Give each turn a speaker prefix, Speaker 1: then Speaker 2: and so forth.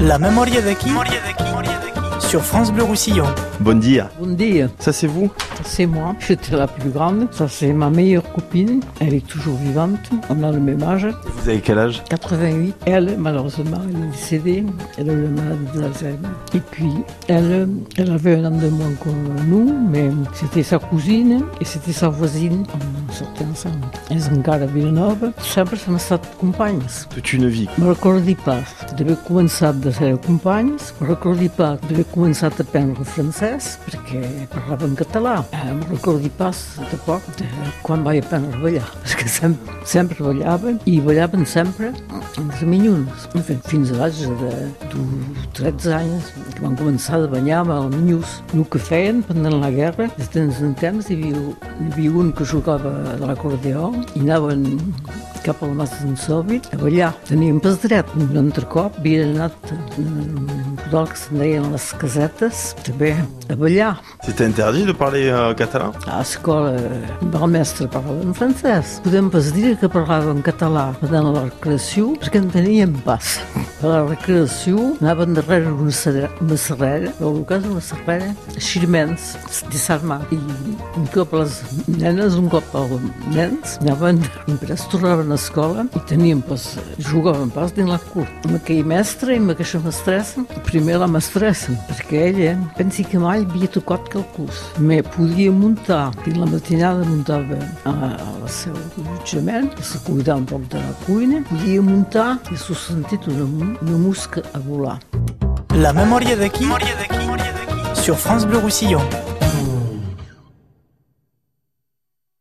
Speaker 1: La memòria d'aquí sur France Bleu Roussillon.
Speaker 2: Bon dia.
Speaker 3: Bon dia,
Speaker 2: Ça c'est vous?
Speaker 3: C'est moi. J'étais la plus grande. Ça, c'est ma meilleure copine. Elle est toujours vivante. On a le même âge.
Speaker 2: Vous avez quel âge?
Speaker 3: 88. Elle, malheureusement, elle est décédée. Elle a eu la maladie d'Alzheimer. Et puis, elle, elle avait un an de moins que nous, mais c'était sa cousine et c'était sa voisine. On sortait ensemble. Elles encara a Vilanova. Sempre s'han estat companyes.
Speaker 2: Toute une vie.
Speaker 3: Me recordi pas d'haver començat de ser companyes, me recordi pas d'haver començat a aprendre francès, perquè parlava en català. Me recordi pas tampoc de quan vaig aprendre a ballar, perquè sempre, sempre ballaven i ballaven sempre entre minyons. Fins a l'âge de, de 13 anys, que van començar a ballar amb el minyús. El que feien pendant la guerra, de temps en temps, hi havia, hi havia un que jugava de l'acordeó i anaven cap al mas d'en Soviet a ballar. Teníem pas dret. Un altre cop havia anat a un podal que se'n deien les casetes, també a ballar.
Speaker 2: C'était interdit de parler euh, catalan
Speaker 3: A l'escola el mestre parlava en francès. Podem pas dir que parlava en català pendant la recreació perquè en teníem pas. A la recreació anaven darrere una serra- una serrera, o el cas una serrera, així immens, desarmat. I un cop les nenes, un cop els nens, anaven, després tornaven a l'escola i tenien pas, jugaven pas dins la curt. Amb aquell mestre i amb aquesta mestressa, primer la mestressa, perquè ella pensi que mai havia tocat calcús. Me podia muntar, i la matinada muntava a, a la seu allotjament, se cuidava un poc de la cuina, podia muntar i s'ho sentit una, una musca a volar.
Speaker 1: La memòria d'aquí sur France Bleu Roussillon.